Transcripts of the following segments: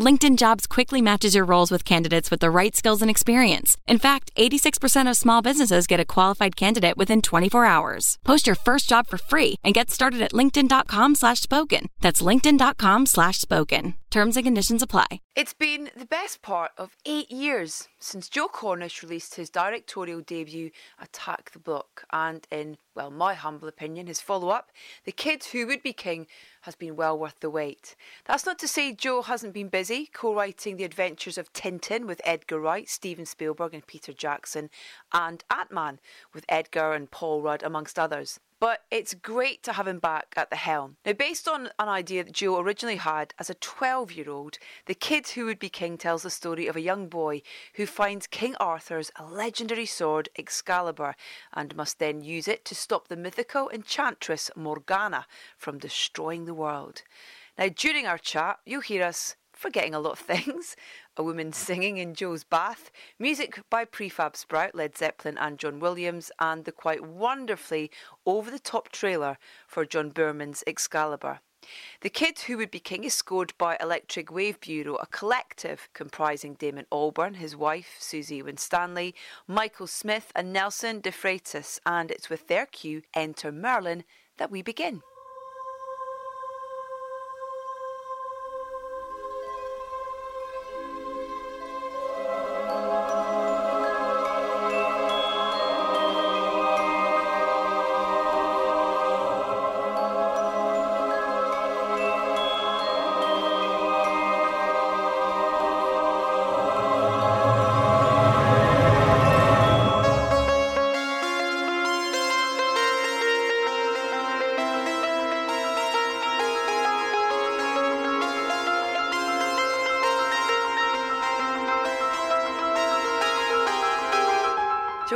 LinkedIn Jobs quickly matches your roles with candidates with the right skills and experience. In fact, 86% of small businesses get a qualified candidate within 24 hours. Post your first job for free and get started at linkedin.com slash spoken. That's linkedin.com slash spoken. Terms and conditions apply. It's been the best part of eight years since Joe Cornish released his directorial debut, Attack the Block, and in, well, my humble opinion, his follow up, The Kid Who Would Be King, has been well worth the wait. That's not to say Joe hasn't been busy co writing The Adventures of Tintin with Edgar Wright, Steven Spielberg, and Peter Jackson, and Ant Man with Edgar and Paul Rudd, amongst others. But it's great to have him back at the helm. Now, based on an idea that Joe originally had as a 12 year old, The Kid Who Would Be King tells the story of a young boy who finds King Arthur's legendary sword Excalibur and must then use it to stop the mythical enchantress Morgana from destroying the world. Now, during our chat, you'll hear us forgetting a lot of things. A woman singing in Joe's bath, music by Prefab Sprout, Led Zeppelin, and John Williams, and the quite wonderfully over the top trailer for John Boorman's Excalibur. The Kid Who Would Be King is scored by Electric Wave Bureau, a collective comprising Damon Albarn, his wife Suzi Winstanley, Michael Smith, and Nelson De Freitas, and it's with their cue, Enter Merlin, that we begin.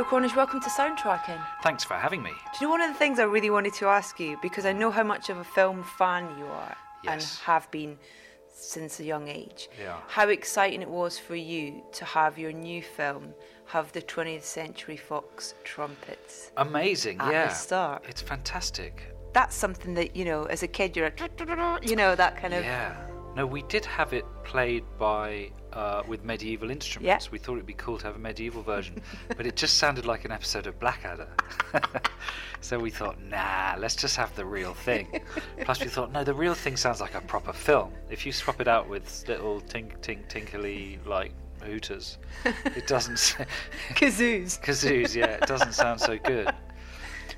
Cornish, welcome to Soundtracking. Thanks for having me. Do you know one of the things I really wanted to ask you because I know how much of a film fan you are and have been since a young age. Yeah. How exciting it was for you to have your new film have the 20th Century Fox trumpets. Amazing, At the yeah. start. It's fantastic. That's something that you know, as a kid, you're a, you know, that kind of. Yeah. No, we did have it played by uh, with medieval instruments. Yeah. We thought it'd be cool to have a medieval version, but it just sounded like an episode of Blackadder. so we thought, nah, let's just have the real thing. Plus, we thought, no, the real thing sounds like a proper film. If you swap it out with little tink tink tinkly like hooters, it doesn't. Kazoos. kazoos yeah it doesn't sound so good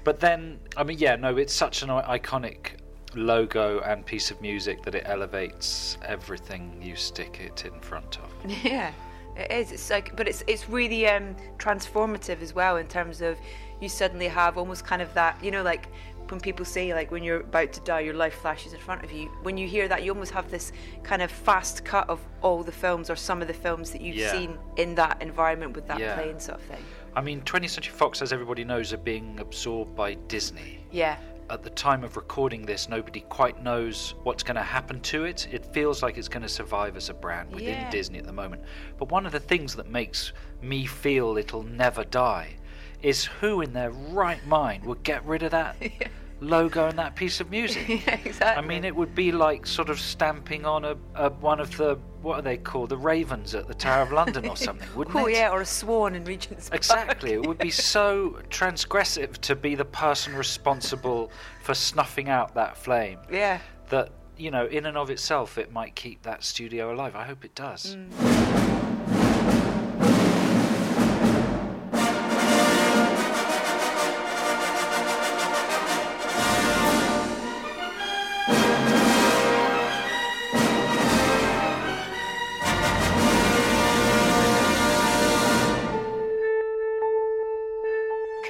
but then i mean yeah no it's such an iconic logo and piece of music that it elevates everything you stick it in front of Yeah, it is. It's like, but it's it's really um, transformative as well in terms of you suddenly have almost kind of that, you know, like when people say like when you're about to die, your life flashes in front of you. When you hear that, you almost have this kind of fast cut of all the films or some of the films that you've Yeah. seen in that environment with that Yeah. playing sort of thing. i mean 20th century fox as everybody knows are being absorbed by disney Yeah, at the time of recording this nobody quite knows what's going to happen to it. It feels like it's going to survive as a brand within Yeah. disney at the moment. But one of the things that makes me feel it'll never die is who in their right mind would get rid of that logo and that piece of music yeah, exactly. I mean, it would be like sort of stamping on a, a one of the what are they called, the ravens at the Tower of London or something, wouldn't Oh it? yeah, or a swan in Regent's Park. Exactly. It would be so transgressive to be the person responsible for snuffing out that flame Yeah. that, you know, in and of itself, it might keep that studio alive. I hope it does. Mm.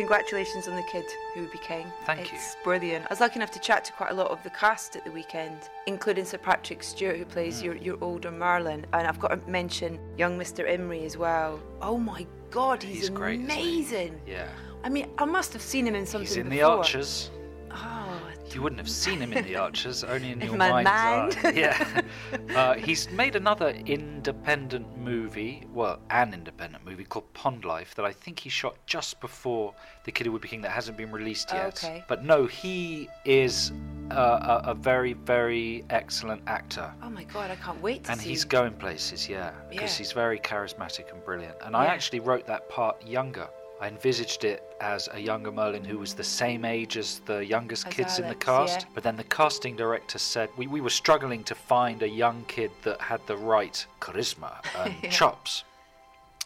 Congratulations on the kid who became. Thank you. It's brilliant. I was lucky enough to chat to quite a lot of the cast at the weekend, including Sir Patrick Stewart, who Mm. plays your, your older Merlin. And I've got to mention young Mr. Imrie as well. Oh my god, he's, He's great, isn't he? amazing. Yeah. I mean, I must have seen him in something He's in the before. Archers. Oh, You wouldn't have seen him in The Archers, only in In your my mind's mind. eye. Yeah. Uh, he's made another independent movie, well, an independent movie called Pond Life that I think he shot just before The Kid Who Would Be King that hasn't been released yet. okay. But no, he is uh, a, a very, very excellent actor. Oh my god, I can't wait to And see. he's going places, yeah, because Yeah. he's very charismatic and brilliant. And I actually wrote that part younger. I envisaged it as a younger Merlin who was the same age as the youngest As kids in the cast. yeah. But then the casting director said we, we were struggling to find a young kid that had the right charisma and Yeah. chops.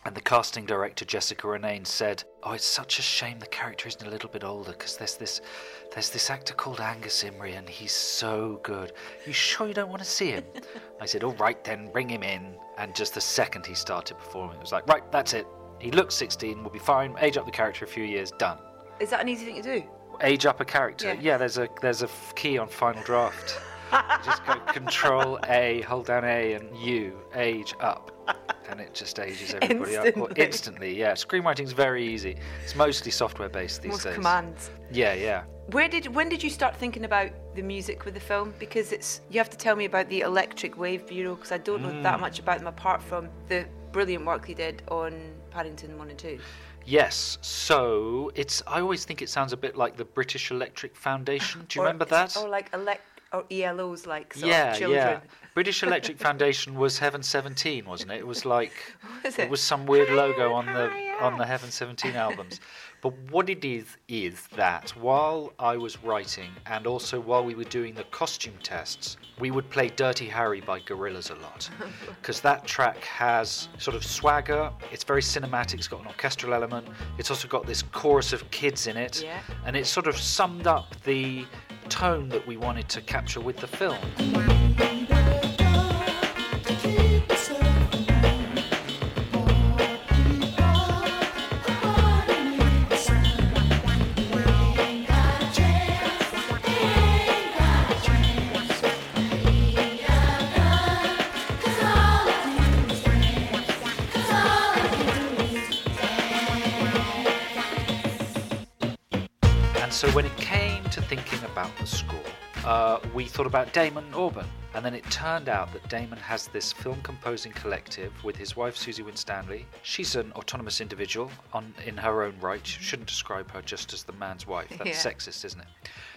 And the casting director Jessica Renane said, "Oh, it's such a shame the character isn't a little bit older because there's this, there's this actor called Angus Imrie and he's so good. You sure you don't want to see him?" I said, "All right then, bring him in." And just the second he started performing, it was like, "Right, that's it. He looks 16. We'll be fine. Age up the character a few years. Done. Is that an easy thing to do? Age up a character. Yeah. Yeah, there's a there's a f- key on Final Draft. you just go Control A, hold down A and U, age up, and it just ages everybody up Or Instantly. instantly. Yeah, screenwriting's very easy. It's mostly software based these Most days. commands. Yeah, yeah. Where did when did you start thinking about the music with the film? Because it's you have to tell me about the Electric Wave Bureau because I don't know that Mm. much about them apart from the brilliant work they did on Paddington One and Two. Yes. So it's. I always think it sounds a bit like the British Electric Foundation. Do you Or remember that? Or like elect or ELOs like yeah, of children. yeah. British Electric Foundation was Heaven 17, wasn't it? It was like Was it it? was some weird logo on the on the Heaven 17 albums. But what it is is that while I was writing and also while we were doing the costume tests, we would play Dirty Harry by Gorillaz a lot because that track has sort of swagger. It's very cinematic. It's got an orchestral element. It's also got this chorus of kids in it, Yeah. and it sort of summed up the tone that we wanted to capture with the film. When it came to thinking about the score, uh, we thought about Damon Albarn. And then it turned out that Damon has this film composing collective with his wife Suzi Winstanley. She's an autonomous individual on in her own right. You shouldn't describe her just as the man's wife. That's Yeah. sexist, isn't it?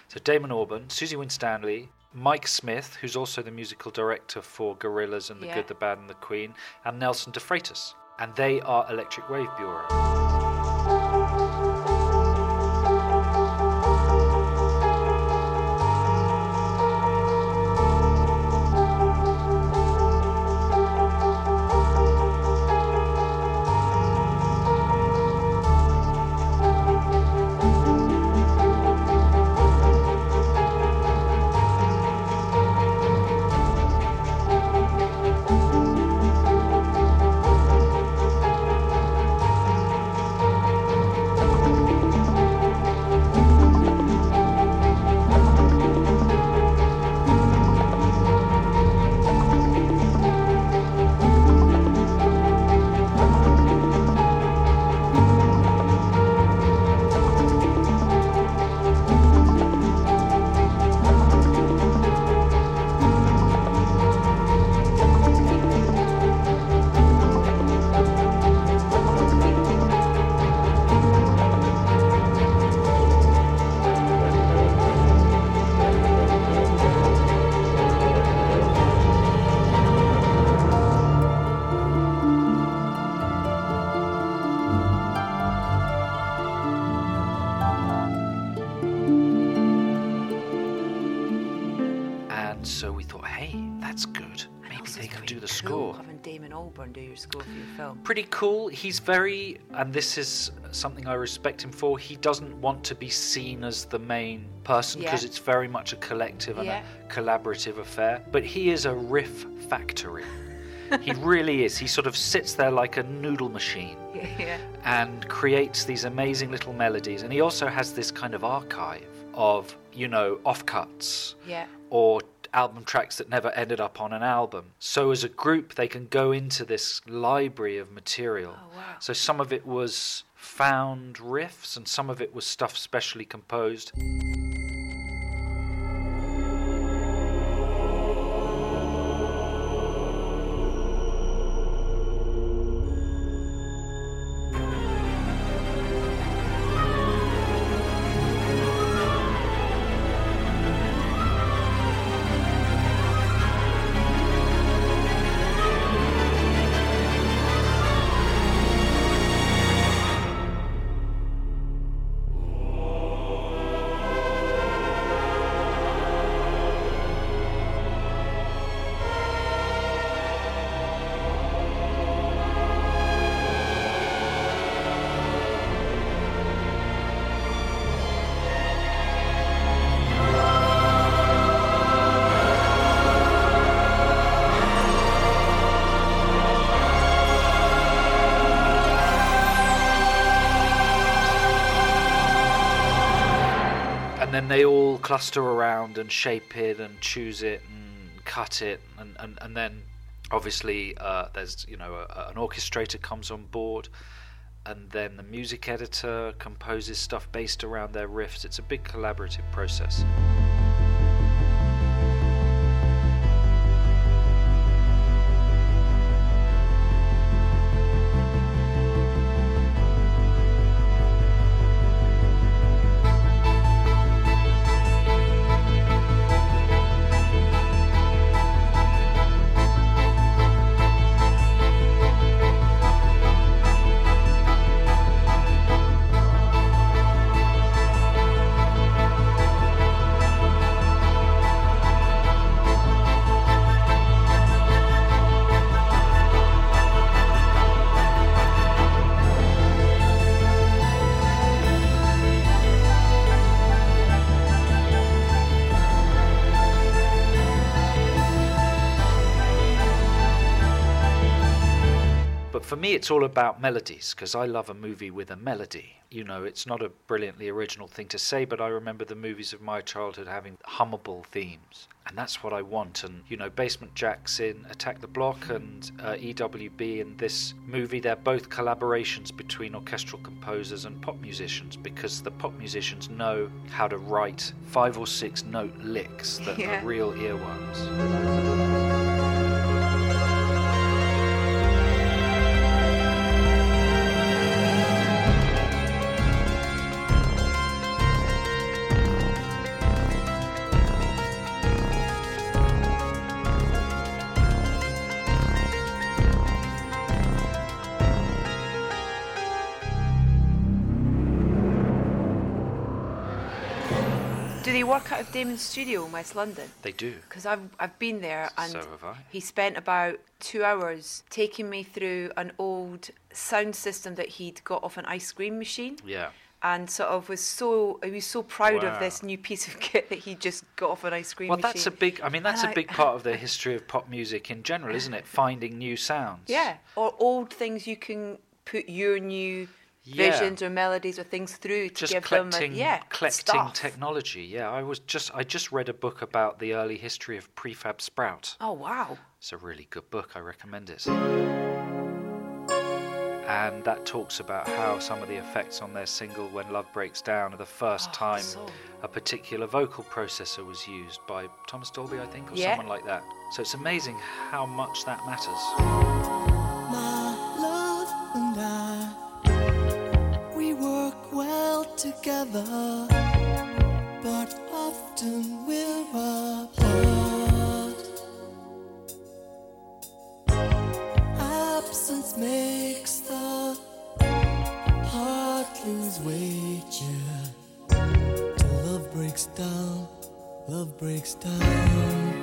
So Damon Albarn, Suzi Winstanley, Mike Smith, who's also the musical director for Gorillaz and The Yeah. Good, the Bad, and the Queen, and Nelson DeFreitas. And they are Electric Wave Bureau. He's very, and this is something I respect him for. He doesn't want to be seen as the main person because Yeah. it's very much a collective and Yeah. a collaborative affair. But he is a riff factory. he really is. He sort of sits there like a noodle machine Yeah, and creates these amazing little melodies. And he also has this kind of archive of, you know, offcuts Yeah. Or album tracks that never ended up on an album. So as a group, they can go into this library of material. Oh, wow. So some of it was found riffs, and some of it was stuff specially composed. Cluster around and shape it and choose it and cut it and, and, and then obviously uh, there's you know a, an orchestrator comes on board and then the music editor composes stuff based around their riffs. It's a big collaborative process for me, it's all about melodies because I love a movie with a melody. You know, it's not a brilliantly original thing to say, but I remember the movies of my childhood having hummable themes. And that's what I want. And, you know, Basement Jaxx in Attack the Block and uh, EWB in this movie, they're both collaborations between orchestral composers and pop musicians because the pop musicians know how to write five or six note licks that Yeah. are real earworms. Damon's studio in West London? They do. Because I've, I've been there and So have I. he spent about two hours taking me through an old sound system that he'd got off an ice cream machine. Yeah. And sort of was so he was so proud Wow. of this new piece of kit that he just got off an ice cream Well, machine. that's a big. I mean, that's And a I- big part of the history of pop music in general, isn't it? Finding new sounds. Yeah, or old things you can put your new Yeah. visions or melodies or things through to Just give them a, yeah, collecting stuff. technology. Yeah, I was just. I just read a book about the early history of prefab sprout. Oh wow. It's a really good book. I recommend it. And that talks about how some of the effects on their single "When Love Breaks Down" are the first Oh, time so- a particular vocal processor was used by Thomas Dolby, I think, or Yeah. someone like that. So it's amazing how much that matters. Together, but often we're apart. Absence makes the heart lose weight, yeah. Till love breaks down, love breaks down.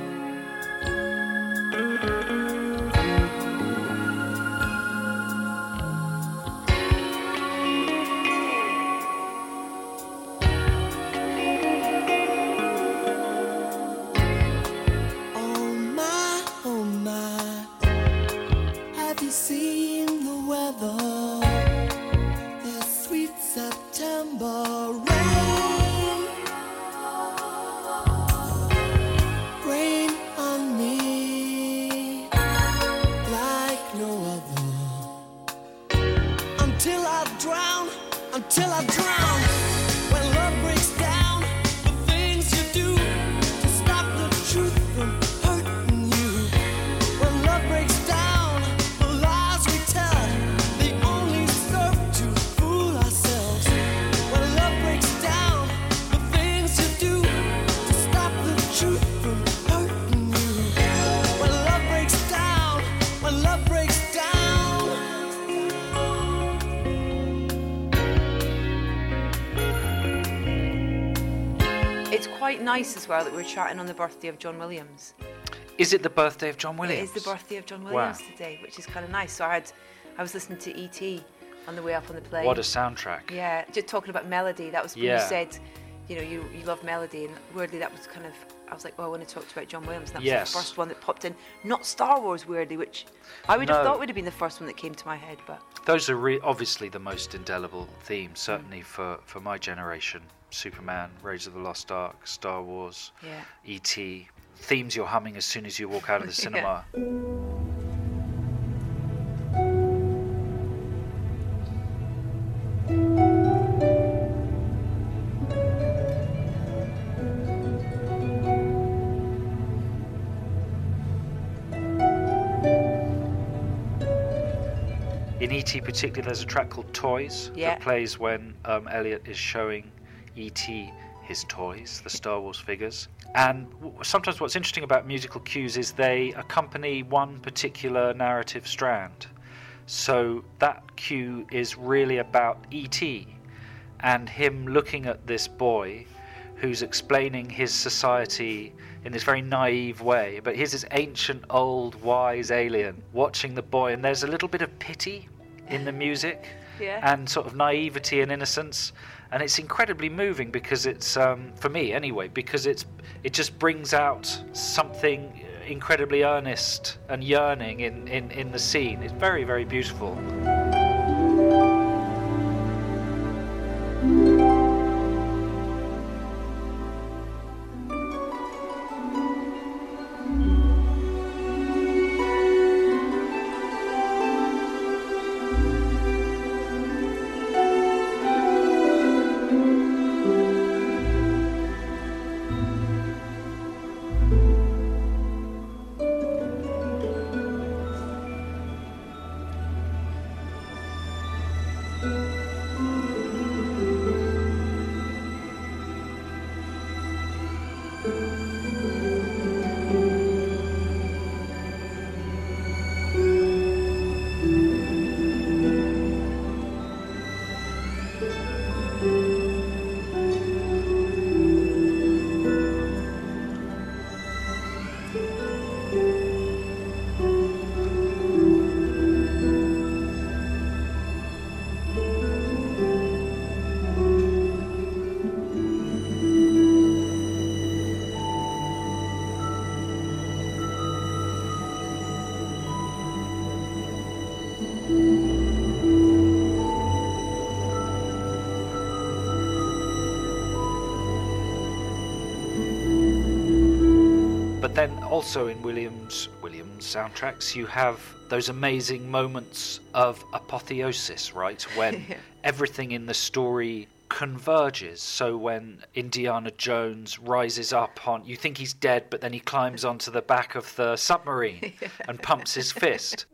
Quite nice as well that we're chatting on the birthday of John Williams. Is it the birthday of John Williams? It is the birthday of John Wow. Williams today, which is kind of nice. So I had, I was listening to E.T. on the way up on the plane. What a soundtrack. Yeah, just talking about melody. That was when Yeah. you said, you know, you you love melody, and weirdly that was kind of. I was like, oh, I want to talk to about John Williams. And that was the first one that popped in. Not Star Wars, weirdly, which I would have thought would have been the first one that came to my head. But Those are re- obviously the most indelible themes, certainly for, for my generation. Superman, Raiders of the Lost Ark, Star Wars, Yeah. E.T. Themes you're humming as soon as you walk out of the cinema. In E.T. particularly, there's a track called Toys Yeah. that plays when um, Elliot is showing E.T. his toys, the Star Wars figures. And sometimes what's interesting about musical cues is they accompany one particular narrative strand. So that cue is really about E.T. and him looking at this boy who's explaining his society in this very naive way. But here's this ancient, old, wise alien watching the boy, and there's a little bit of pity in the music Yeah. and sort of naivety and innocence. And it's incredibly moving because it's, um, for me anyway, because it's it just brings out something incredibly earnest and yearning in, in, in the scene. It's very, very beautiful. Also in Williams Williams soundtracks, you have those amazing moments of apotheosis, right? When everything in the story converges. So when Indiana Jones rises up on, you think he's dead, but then he climbs onto the back of the submarine and pumps his fist.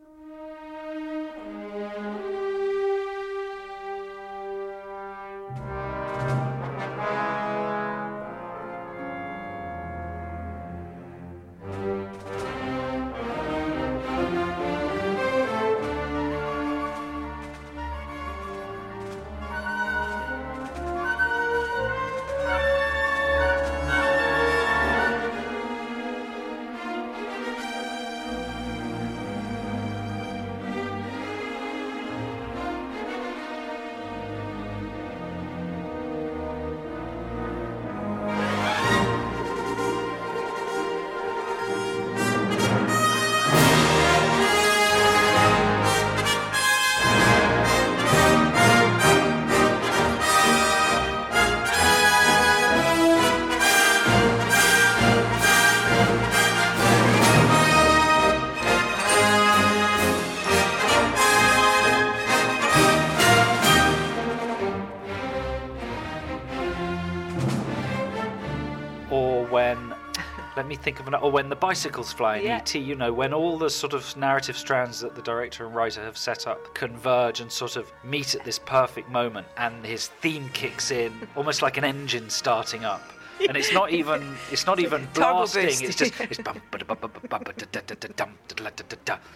Think of an or when the bicycles fly in Yeah. ET, you know, when all the sort of narrative strands that the director and writer have set up converge and sort of meet at this perfect moment and his theme kicks in almost like an engine starting up. And it's not even it's not even blasting, it's just it's.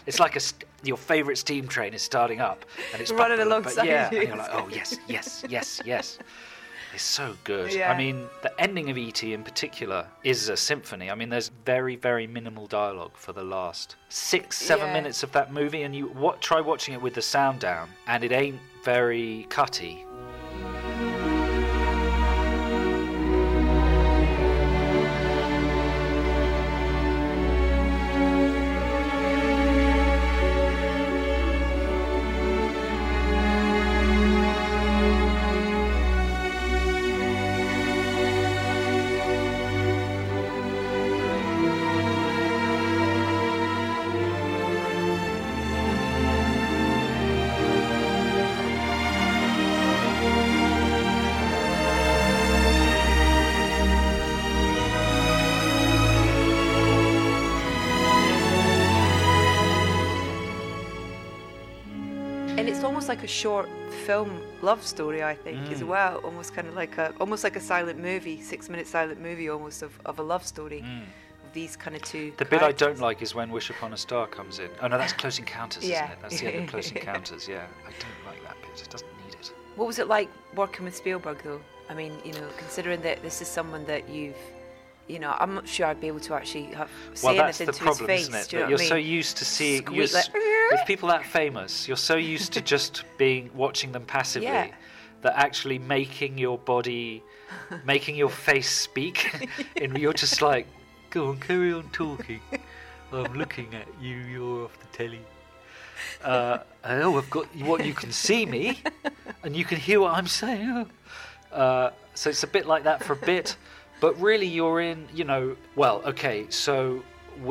It's like a st- your favorite steam train is starting up and it's Running ba, da, ba, alongside yeah, and you're like, "Oh, yes, yes, yes, yes." It's so good. Yeah. I mean, the ending of ET in particular is a symphony. I mean, there's very, very minimal dialogue for the last six, seven Yeah. minutes of that movie, and you what, try watching it with the sound down, and it ain't very cutty. Like a short film love story, I think, Mm. as well. Almost kind of like a, almost like a silent movie, six-minute silent movie, almost of, of a love story. Of these kind of two. Mm. The bit I don't like is when Wish Upon a Star comes in. Oh no, that's Close Encounters, Yeah. isn't it? That's the end of Close Encounters. Yeah, I don't like that bit. It doesn't need it. What was it like working with Spielberg, though? I mean, you know, considering that this is someone that you've, you know, I'm not sure I'd be able to actually have, say well, that's anything the to problem, his face. isn't it? Do you know you're I so mean? used to seeing like, with people that famous. You're so used to just being watching them passively Yeah. that actually making your body, making your face speak, and you're just like, go on, carry on talking. I'm looking at you. You're off the telly. Uh, oh, I've got what you can see me, and you can hear what I'm saying. Uh, so it's a bit like that for a bit, but really you're in, you know, well, okay, so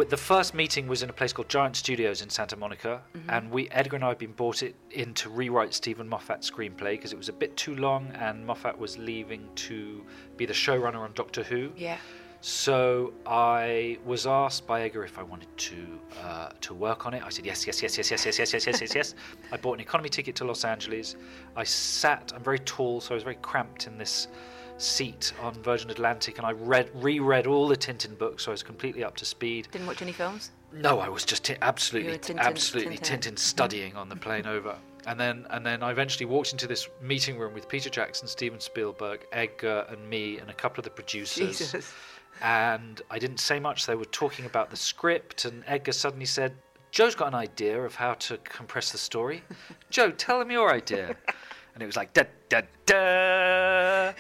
the first meeting was in a place called Giant Studios in Santa Monica, and we Edgar and I had been brought it in to rewrite Steven Moffat's screenplay because it was a bit too long, and Moffat was leaving to be the showrunner on Doctor Who. Yeah. So I was asked by Edgar if I wanted to uh, to work on it. I said yes, yes, yes, yes, yes, yes, yes, yes, yes, yes, yes. I bought an economy ticket to Los Angeles. I sat. I'm very tall, so I was very cramped in this seat on Virgin Atlantic, and I read reread all the Tintin books, so I was completely up to speed. Didn't watch any films? No, I was just t- absolutely, Tintin- absolutely Tintin. Tintin studying on the plane over. And then, and then I eventually walked into this meeting room with Peter Jackson, Steven Spielberg, Edgar, and me, and a couple of the producers. Jesus. And I didn't say much. They were talking about the script, and Edgar suddenly said, "Joe's got an idea of how to compress the story. Joe, tell him your idea." And it was like da da da.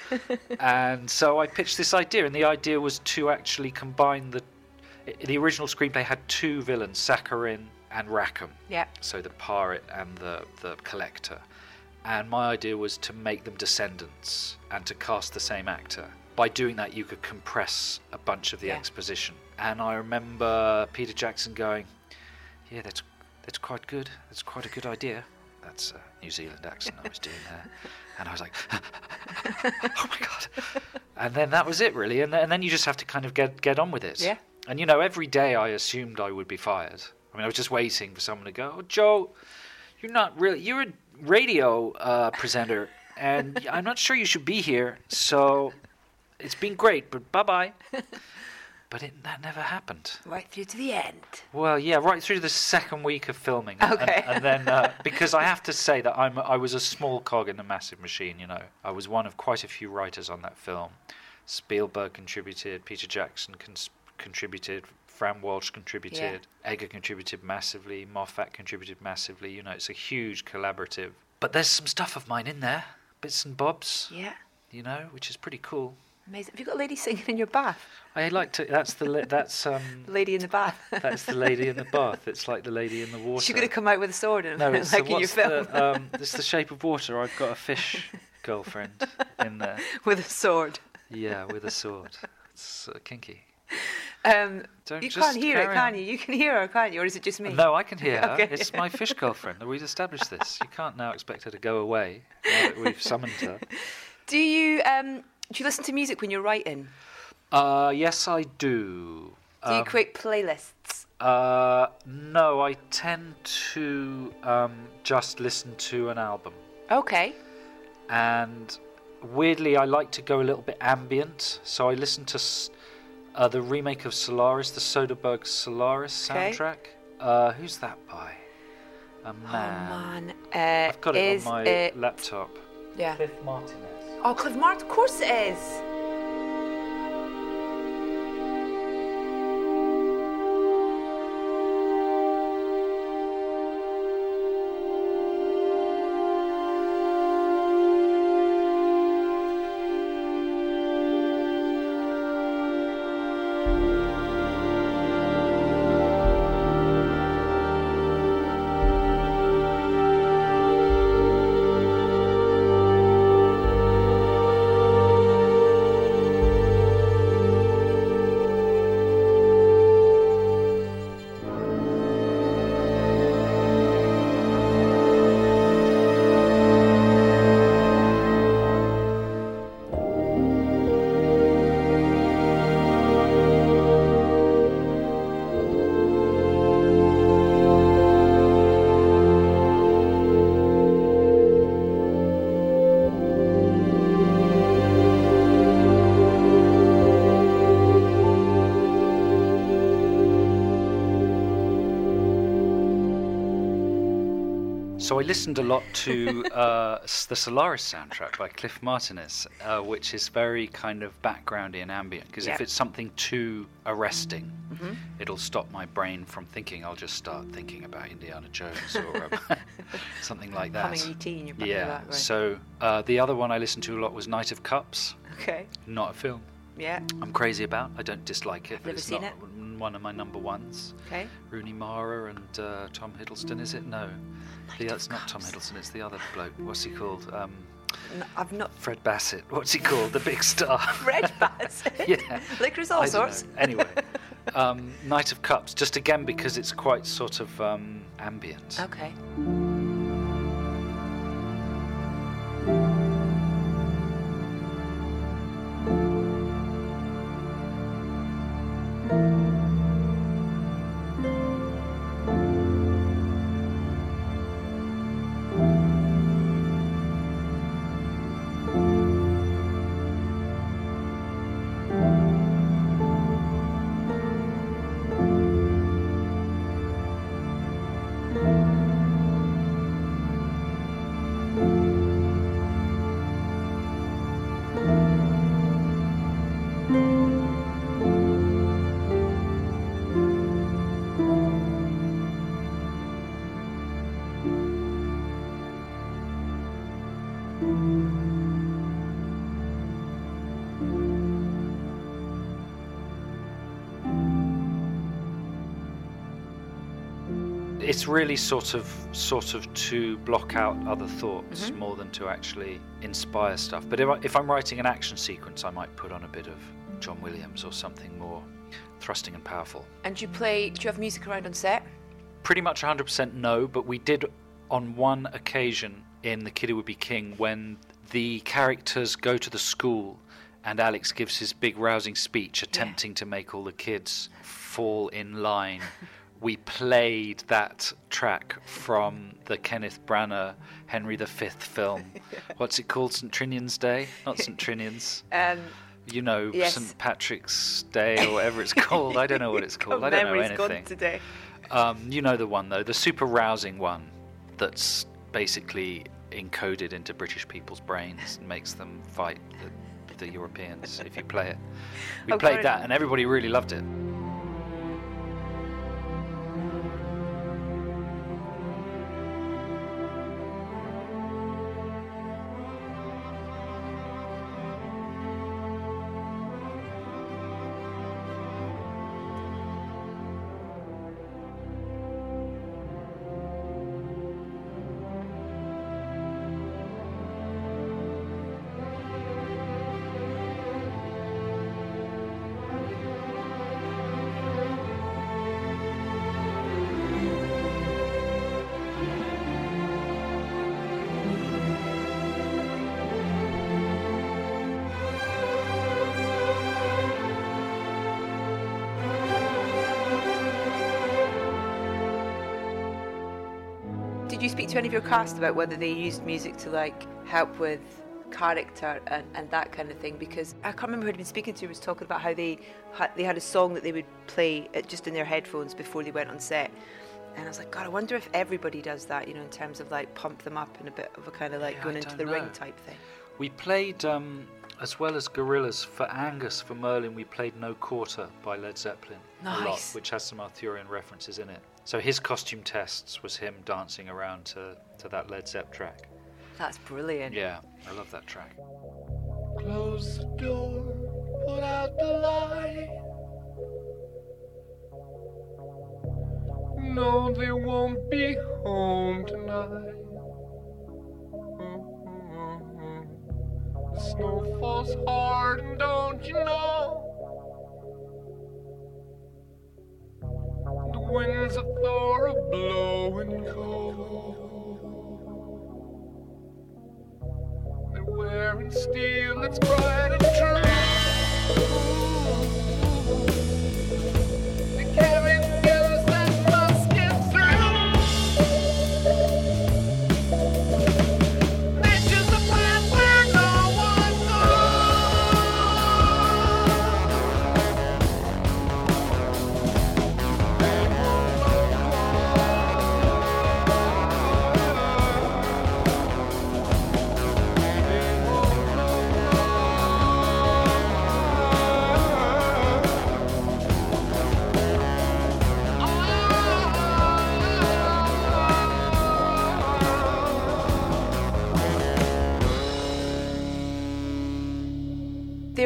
and so I pitched this idea, and the idea was to actually combine the. The original screenplay had two villains, Sakharine and Rackham. Yeah. So the pirate and the the collector. And my idea was to make them descendants and to cast the same actor. By doing that, you could compress a bunch of the Yeah. exposition. And I remember Peter Jackson going, "Yeah, that's that's quite good. That's quite a good idea." That's a New Zealand accent I was doing there, and I was like, "Oh my god!" And then that was it, really. And then, and then you just have to kind of get get on with it. Yeah. And you know, every day I assumed I would be fired. I mean, I was just waiting for someone to go, oh, "Joe, you're not really. You're a radio uh, presenter, and I'm not sure you should be here. So it's been great, but bye bye." But it, that never happened. Right through to the end. Well, yeah, right through the second week of filming, and- Okay. and, then uh, because I have to say that I'm I was a small cog in a massive machine. You know, I was one of quite a few writers on that film. Spielberg contributed, Peter Jackson cons- contributed, Fran Walsh contributed, Edgar contributed massively, Moffat contributed massively. You know, it's a huge collaborative. But there's some stuff of mine in there, bits and bobs. Yeah. You know, which is pretty cool. Amazing. Have you got a lady singing in your bath? I like to. That's the. That's um. Lady in the bath. That's the lady in the bath. It's like the lady in the water. She's going to come out with a sword and No, it's like the, in your film. the, um, it's the shape of water. I've got a fish girlfriend in there. with a sword. Yeah, with a sword. It's uh, kinky. Um, Don't you can't hear it, can you? You can hear her, can't you? Or is it just me? No, I can hear her. Okay. It's my fish girlfriend. We've established this. You can't now expect her to go away now that we've summoned her. Do you um, do you listen to music when you're writing? Uh, yes, I do. Do you Um, create playlists? Uh, no, I tend to um, just listen to an album. Okay. and weirdly i like to go a little bit ambient so i listen to s- uh, the remake of solaris the soderbergh solaris Okay. soundtrack uh, who's that by a Oh man man, uh, i've got it is on my laptop yeah. cliff martinez Oh, Clive Martin. Of course it is. So I listened a lot to uh, the Solaris soundtrack by Cliff Martinez, uh, which is very kind of backgroundy and ambient. Because if it's something too arresting, Mm-hmm. it'll stop my brain from thinking. I'll just start thinking about Indiana Jones or um, something like that. Humming ET in your yeah. So uh, the other one I listened to a lot was Knight of Cups. Okay. Not a film Yeah. I'm crazy about. I don't dislike it, I've but never it's seen not it. one of my number ones. Okay. Rooney Mara and uh, Tom Hiddleston, is it? No. The, it's not Tom Hiddleston, it's the other bloke. What's he called? Um, N- I've not Fred Bassett. What's he called? The big star. read Bassett. yeah. Licorice all sorts. Anyway, um, Knight of Cups, just again because it's quite sort of um, ambient. Okay. It's really sort of sort of to block out other thoughts Mm-hmm. more than to actually inspire stuff. But if, I, if I'm writing an action sequence, I might put on a bit of John Williams or something more thrusting and powerful. And you play? Do you have music around on set? Pretty much 100% no, but we did on one occasion in The Kid Who Would Be King when the characters go to the school and Alex gives his big rousing speech attempting to make all the kids fall in line. we played that track from the Kenneth Branagh Henry V film. What's it called? St. Trinian's Day? Not St. Trinian's. Um, You know, Yes. St. Patrick's Day or whatever it's called. I don't know what it's called. I don't know anything. today. Um, you know the one though, the super rousing one that's basically encoded into British people's brains and makes them fight the, the Europeans if you play it. We Oh, played that and everybody really loved it. Any of your cast about whether they used music to like help with character and, and that kind of thing? Because I can't remember who I'd been speaking to was talking about how they had, they had a song that they would play uh, just in their headphones before they went on set. And I was like, God, I wonder if everybody does that, you know, in terms of like pump them up and a bit of a kind of like Yeah, going into the ring type thing. We played, um, as well as Gorillaz, for Angus, for Merlin, we played No Quarter by Led Zeppelin a lot, which has some Arthurian references in it. So his costume tests was him dancing around to, to that Led Zepp track. That's brilliant. Yeah, I love that track. Close the door, put out the light. No, they won't be home tonight. The snow falls hard, and don't you know? Winds of Thor are blowing cold. They're wearing steel that's bright and true.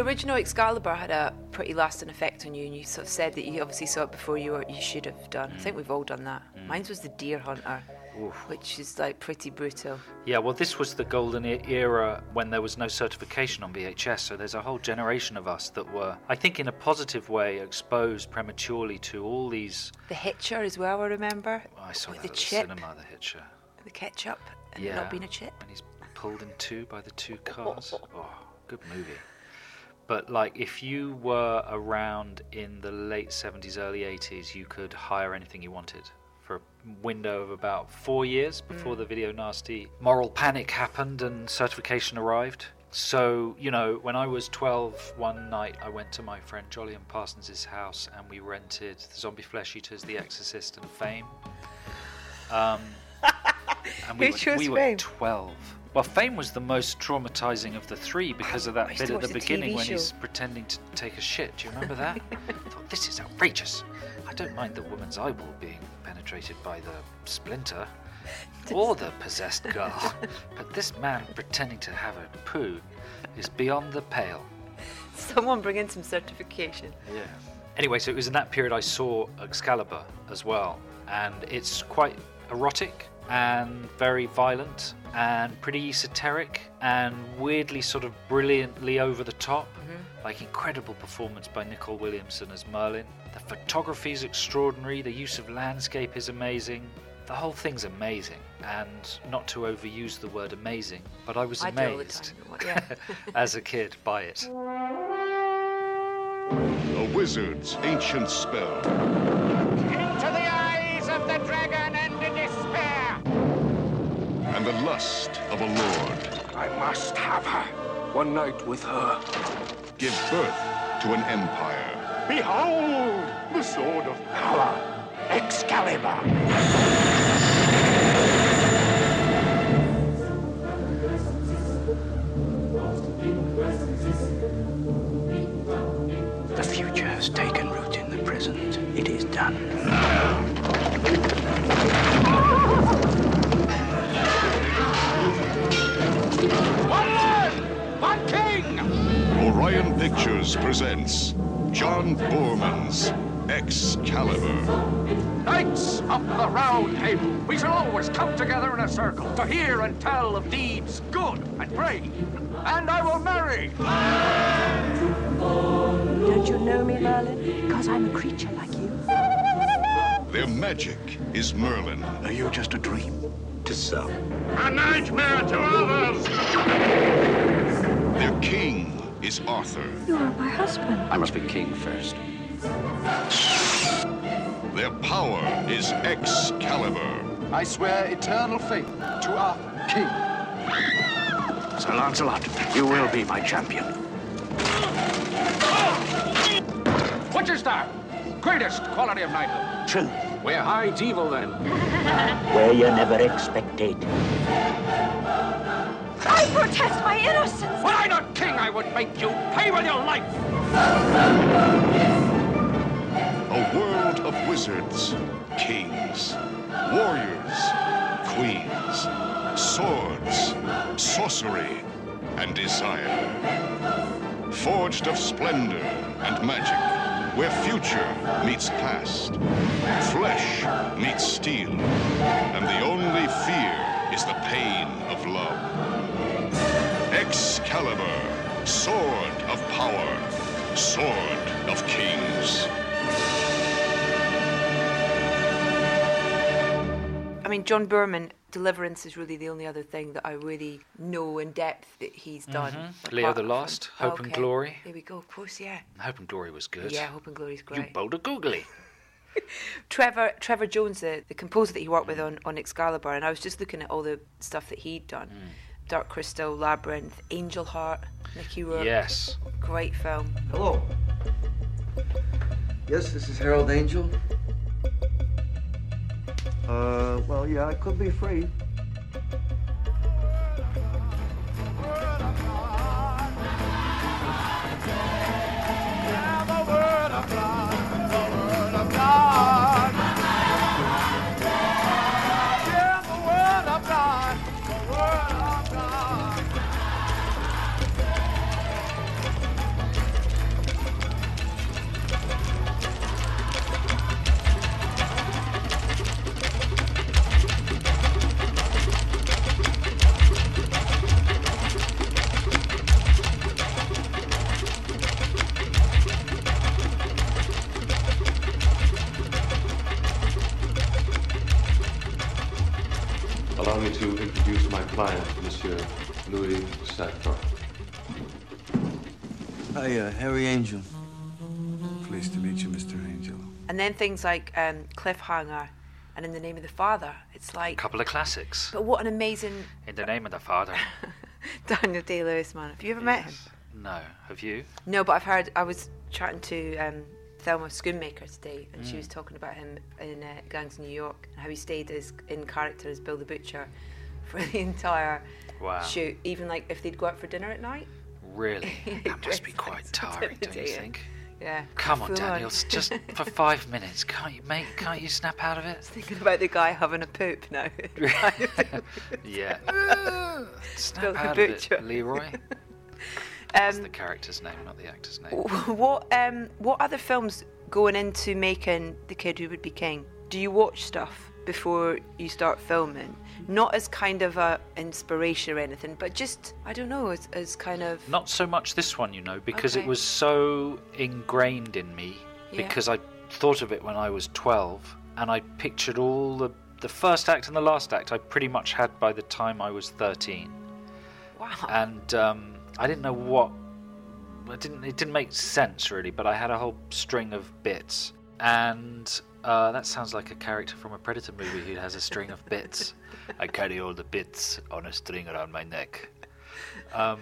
Original Excalibur had a pretty lasting effect on you, and you sort of said that you obviously saw it before you were you should have done. I think we've all done that. Mm. Mine was the Deer Hunter, which is like pretty brutal. Yeah, well, this was the golden era when there was no certification on VHS, so there's a whole generation of us that were, I think, in a positive way, exposed prematurely to all these. The Hitcher as well, I remember. Oh, I saw with that the chip, the cinema, the Hitcher. the ketchup, and Yeah. not being a chip. And he's pulled in two by the two cars. Oh, good movie. But like, if you were around in the late 70s, early 80s, you could hire anything you wanted for a window of about four years before the video nasty moral panic happened and certification arrived. So, you know, when I was 12, one night I went to my friend Jolyon Parsons' house and we rented the Zombie Flesh Eaters, The Exorcist, and Fame. Um, and we were, we were 12. Well, Fame was the most traumatizing of the three because of that bit at the beginning TV when he's pretending to take a shit. Do you remember that? I thought, this is outrageous. I don't mind the woman's eyeball being penetrated by the splinter or the possessed girl, but this man pretending to have a poo is beyond the pale. Someone bring in some certification. Yeah. Anyway, so it was in that period I saw Excalibur as well, and it's quite erotic and very violent and pretty esoteric and weirdly sort of brilliantly over the top. Mm-hmm. Like incredible performance by Nicol Williamson as Merlin. The photography is extraordinary. The use of landscape is amazing. The whole thing's amazing, and not to overuse the word amazing, but I was I do all the amazed time, yeah. as a kid by it. A wizard's ancient spell. And the lust of a lord I must have her. One night with her. give birth to an empire. Behold the sword of power, Excalibur. The future has taken root in the present. It is done. Orion Pictures presents John Boorman's Excalibur. Knights of the Round Table, we shall always come together in a circle to hear and tell of deeds good and brave. And I will marry. Don't you know me, Merlin? Because I'm a creature like you. Their magic is Merlin. Are you just a dream? To some. A nightmare to others. Their king is Arthur. You are my husband. I must be king first. Their power is Excalibur. I swear eternal faith to Arthur, king. Sir Lancelot, you will be my champion. Butcher Star, greatest quality of knighthood. True, We're hides evil then. where you never expected. I protest my innocence. Were I not king, I would make you pay with your life. A world of wizards, kings, warriors, queens, swords, sorcery, and desire. Forged of splendor and magic, where future meets past, flesh meets steel, and the only fear is the pain of love. Excalibur, sword of power, sword of kings. I mean, John Boorman, Deliverance is really the only other thing that I really know in depth that he's done. Mm-hmm. Leo apart the from- Lost, Hope and Glory. There we go, of course, yeah. Hope and Glory was good. Yeah, Hope and Glory's You great. boulder googly. Trevor Trevor Jones, the, the composer that he worked with on, on Excalibur, and I was just looking at all the stuff that he'd done. Mm. Dark Crystal, Labyrinth, Angel Heart, Mickey Rourke. Yes. Great film. Hello. Yes, this is Harold Angel. Uh, well, yeah, I could be free. Harry Angel. Pleased to meet you, Mr. Angel. And then things like um, Cliffhanger and In the Name of the Father. It's like. A couple of classics. But what an amazing In the name of the Father. Daniel Day Lewis, man. Have you ever met him? No, have you? No, but I've heard. I was chatting to um, Thelma Schoonmaker today, and she Mm. was talking about him in uh, Gangs of New York and how he stayed as in character as Bill the Butcher for the entire Wow. shoot. Even like if they'd go out for dinner at night. Really? That must be quite tiring, don't you think? Yeah. Come on, Daniel, just for five minutes, can't you, mate? Can't you snap out of it? Thinking about the guy having a poop now. Yeah. Snap out of it, Leroy. That's Um, the character's name, not the actor's name. what um what other films going into making the kid who would be king? Do you watch stuff before you start filming? Not as kind of a inspiration or anything, but just I don't know, as, as kind of Not so much this one, you know, because Okay. it was so ingrained in me. Yeah. Because I thought of it when I was 12, and I pictured all the the first act and the last act I pretty much had by the time I was 13. wow. and um, I didn't know what. It didn't. It didn't make sense really, but I had a whole string of bits, and uh, that sounds like a character from a Predator movie who has a string of bits. I carry all the bits on a string around my neck. Um,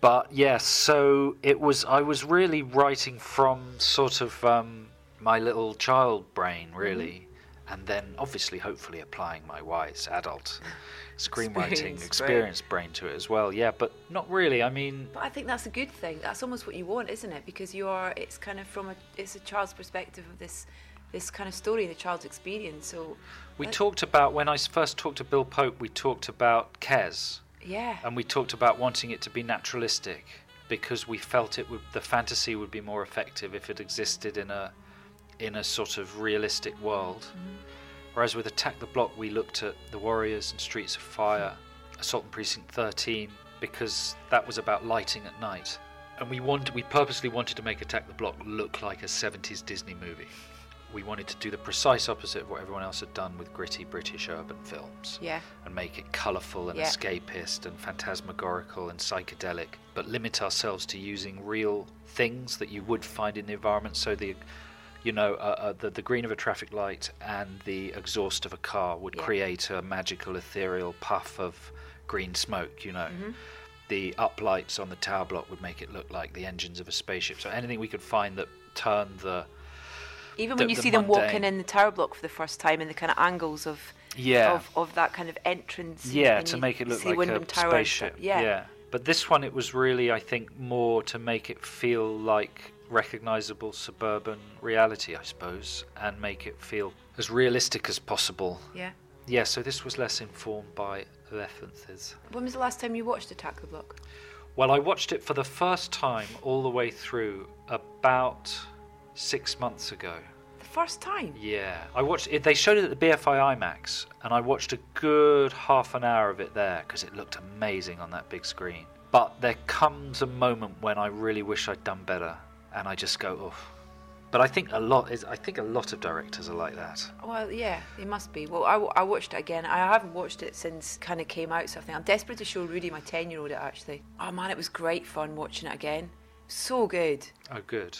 but yeah, so it was. I was really writing from sort of um, my little child brain, really, and then obviously, hopefully, applying my wise adult screenwriting Experience experience, brain. brain to it as well. Yeah, but not really. I mean, But I think that's a good thing. That's almost what you want, isn't it? Because you are it's kind of from a it's a child's perspective of this this kind of story, the child's experience. So we talked about when I first talked to Bill Pope. We talked about Kes, Yeah. and we talked about wanting it to be naturalistic because we felt it would the fantasy would be more effective if it existed in a in a sort of realistic world. Mm-hmm. Whereas with Attack the Block, we looked at The Warriors and Streets of Fire, Assault on Precinct 13, because that was about lighting at night. And we wanted, we purposely wanted to make Attack the Block look like a 70s Disney movie. We wanted to do the precise opposite of what everyone else had done with gritty British urban films Yeah. and make it colourful and Yeah. escapist and phantasmagorical and psychedelic, but limit ourselves to using real things that you would find in the environment. So the, you know, uh, uh, the the green of a traffic light and the exhaust of a car would Yeah. create a magical ethereal puff of green smoke. You know. Mhm. The uplights on the tower block would make it look like the engines of a spaceship. So anything we could find that turned the Even the- when you the see them walking in the tower block for the first time and the kind of angles of Yeah. of, of that kind of entrance. Yeah, to make it look like Wyndham a Tower spaceship. Yeah. But this one, it was really, I think, more to make it feel like recognizable suburban reality, I suppose, and make it feel as realistic as possible. Yeah. Yeah, so this was less informed by references. When was the last time you watched Attack the Block? Well, I watched it for the first time all the way through about six months ago. The first time. Yeah, I watched it. They showed it at the BFI IMAX, and I watched a good half an hour of it there because it looked amazing on that big screen. But there comes a moment when I really wish I'd done better, and I just go, "Oof." But I think a lot is. I think a lot of directors are like that. Well, yeah, they must be. Well, I watched it again. I haven't watched it since kind of came out, so I think I'm desperate to show Rudy, my 10 year old, it actually. Oh man, it was great fun watching it again. So good. Oh, good.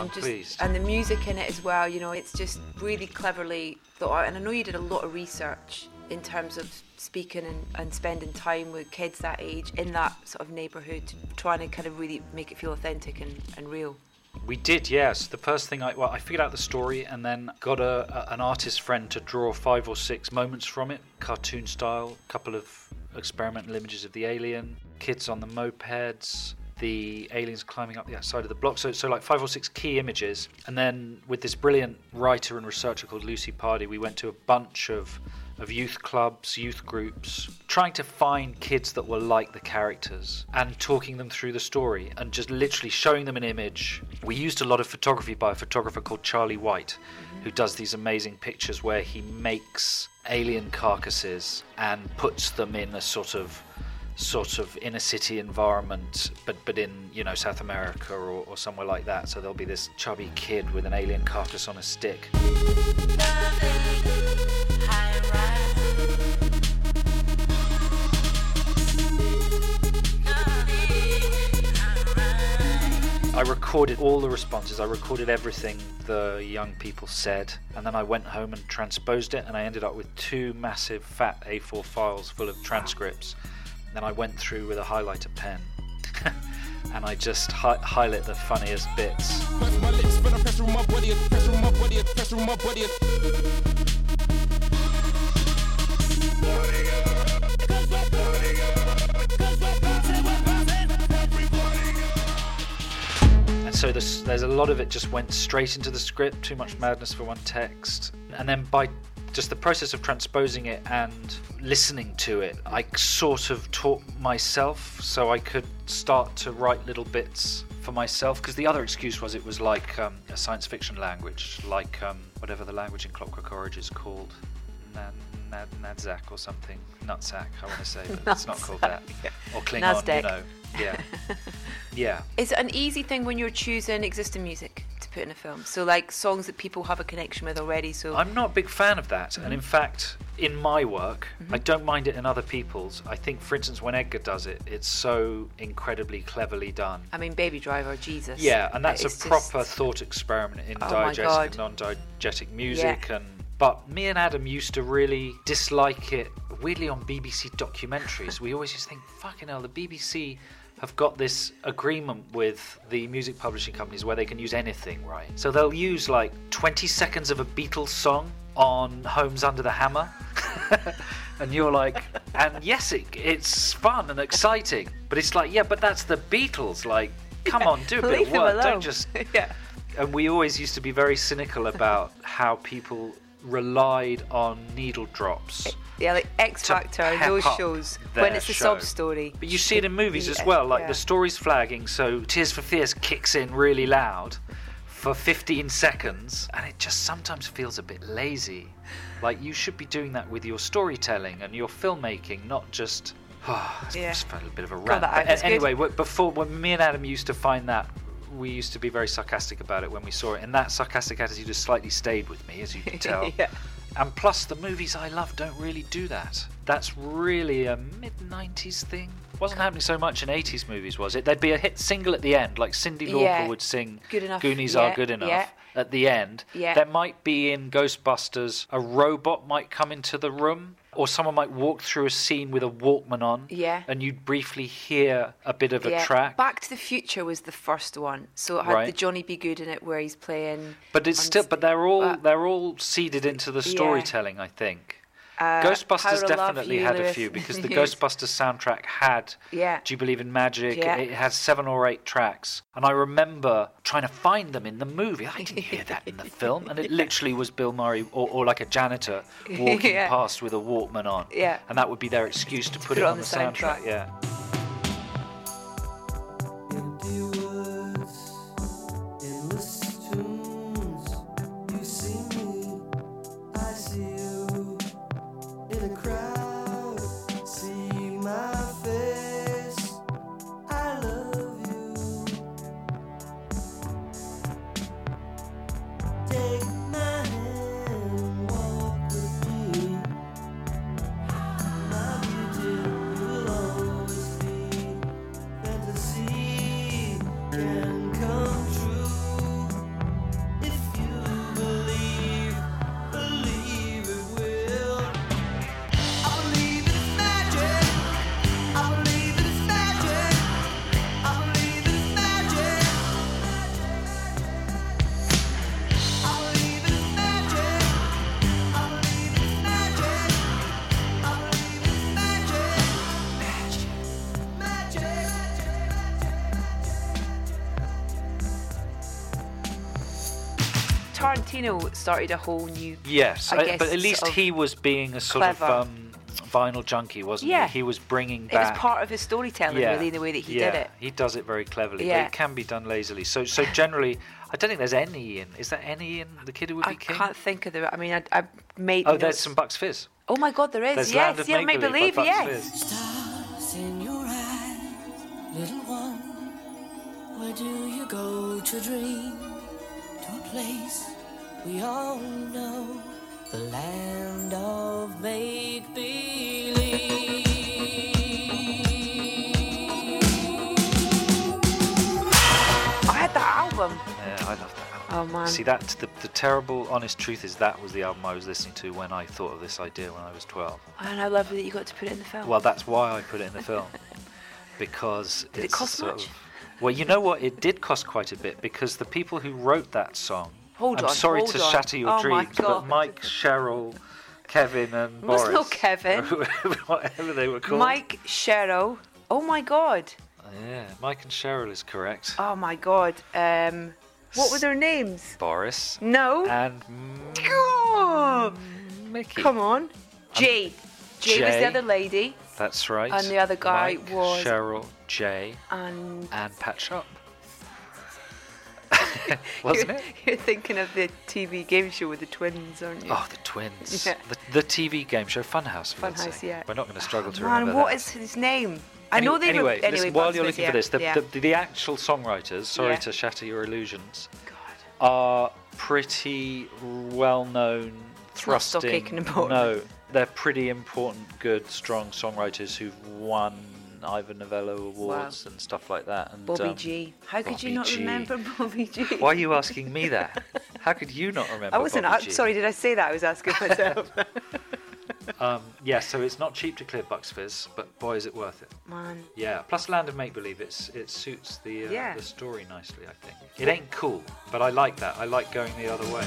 I'm and just pleased. and the music in it as well you know it's just really cleverly thought out and i know you did a lot of research in terms of speaking and, and spending time with kids that age in that sort of neighborhood trying to kind of really make it feel authentic and, and real We did, yes. The first thing I well, I figured out the story and then got a, a an artist friend to draw five or six moments from it, cartoon style. A couple of experimental images of the alien, kids on the mopeds, the aliens climbing up the outside of the block. So, so like five or six key images. And then with this brilliant writer and researcher called Lucy Pardy, we went to a bunch of of youth clubs, youth groups, trying to find kids that were like the characters and talking them through the story and just literally showing them an image. We used a lot of photography by a photographer called Charlie White, who does these amazing pictures where he makes alien carcasses and puts them in a sort of sort of inner city environment, but but in you know South America or, or somewhere like that. So there'll be this chubby kid with an alien carcass on a stick. I recorded all the responses. I recorded everything the young people said, and then I went home and transposed it, and I ended up with two massive fat A4 files full of transcripts. Then I went through with a highlighter pen, and I just hi- highlight the funniest bits. And so there's, there's a lot of it just went straight into the script, too much madness for one text. And then by just the process of transposing it and listening to it, I sort of taught myself so I could start to write little bits for myself. Because the other excuse was it was like um, a science fiction language, like um, whatever the language in Clockwork Orange is called. Nad, Nad, Nadzak or something. Nutsack, I want to say, but it's not called that. Or Klingon, Nasdaq. you know. Yeah. yeah. Is it an easy thing when you're choosing existing music to put in a film? So like songs that people have a connection with already. So I'm not a big fan of that, and Mm-hmm. in fact, in my work, I don't mind it in other people's. I think, for instance, when Edgar does it, it's so incredibly cleverly done. I mean, Baby Driver, Jesus. Yeah, and that's a It's just- proper thought experiment in Oh diegetic and non-diegetic music, and but me and Adam used to really dislike it. Weirdly, on BBC documentaries, we always just think, "Fucking hell, the BBC." Have got this agreement with the music publishing companies where they can use anything, right? So they'll use like 20 seconds of a Beatles song on Homes Under the Hammer, and you're like, and yes, it, it's fun and exciting, but it's like, yeah, but that's the Beatles. Like, come on, do a bit of work. Don't just. yeah. And we always used to be very cynical about how people relied on needle drops. Yeah, like X to Factor and those shows when it's a show. sub story. But you see it in movies as well, like yeah. the story's flagging, so Tears for Fears kicks in really loud for 15 seconds, and it just sometimes feels a bit lazy. Like you should be doing that with your storytelling and your filmmaking, not just. Oh, it's Yeah. just a little bit of a Got rant. that But that's a- good. anyway, wh- before when me and Adam used to find that, we used to be very sarcastic about it when we saw it, and that sarcastic attitude has slightly stayed with me, as you can tell. Yeah. And plus, the movies I love don't really do that. That's really a mid 90s thing. Wasn't happening so much in 80s movies, was it? There'd be a hit single at the end, like Cyndi Lauper Yeah. would sing Good enough, Goonies yeah, Are Good Enough yeah. at the end. Yeah. There might be in Ghostbusters, a robot might come into the room, or someone might walk through a scene with a Walkman on, Yeah. and you'd briefly hear a bit of a track. Back to the Future was the first one, so it had the Johnny B. Goode in it, where he's playing. But it's still, but they're all but- they're all seeded into the Yeah. storytelling. I think. Uh, Ghostbusters Power of Love, definitely had a few because the Ghostbusters soundtrack had Yeah. Do You Believe in Magic? Yeah. It has seven or eight tracks. And I remember trying to find them in the movie. I didn't hear that in the film. And it literally was Bill Murray or, or like a janitor walking Yeah. past with a Walkman on. Yeah. And that would be their excuse to put, it on, the soundtrack. Yeah. Tarantino started a whole new. Yes, I I- guess, but at least he was being a sort clever. of um, vinyl junkie, wasn't Yeah. he? He was bringing back. It was part of his storytelling, really, in the way that he yeah, did it. He does it very cleverly, Yeah. but it can be done lazily. So, so generally, I don't think there's any in. Is there any in the Kid Who Would I Be King? can't think of the. I mean, I, I made. Oh, there's some Bucks Fizz. Oh my God, there is. There's Land yes, of yeah, make Make-Believe believe. by Bucks Yes. Fizz. Stars in your eyes, Little one, where do you go to dream? To a place we all know, the land of make believe. I had that album. Yeah, I love that album. Oh man. See, that's the, the terrible, honest truth is that was the album I was listening to when I thought of this idea when I was 12. And I love that you got to put it in the film. Well, that's why I put it in the film. because Did it cost sort much? Of, well, you know what? It did cost quite a bit because the people who wrote that song. Hold I'm on, sorry to on. shatter your Oh dreams, but Mike, Cheryl, Kevin, and Was Boris. no Kevin. whatever they were called. Mike Cheryl. Oh my god. Yeah, Mike and Cheryl is correct. Oh my god. Um, what were their names? Boris No. and Oh, Mickey. come on. Jay. Jay, was the other lady, That's right. And the other guy Mike, was- Cheryl, Jay, and and Pat Sharp. Wasn't you're, it? you're thinking of the TV game show with the twins, aren't you? Oh, the twins. Yeah. The, the TV game show Funhouse. Funhouse, yeah. We're not going to struggle to Man, remember what that. is his name? I Any- know they. anyway, Re- anyway, listen, while you're looking yeah, for this, the, yeah. the, the actual songwriters, sorry to shatter your illusions, God. are pretty well known, It's not stock thrusting. No, they're pretty important, good, strong songwriters who've won Ivor Novello awards and stuff like that. And, Bobby um, G. How could you not G. remember Bobby G? Why are you asking me that? How could you not remember? I wasn't. Bobby I'm sorry. Did I say that? I was asking myself. Um, yeah, so it's not cheap to clear Bucks Fizz, but boy, is it worth it. Man. Yeah, plus Land of Make Believe, it's it suits the uh, Yeah. the story nicely. I think it ain't cool, but I like that. I like going the other way.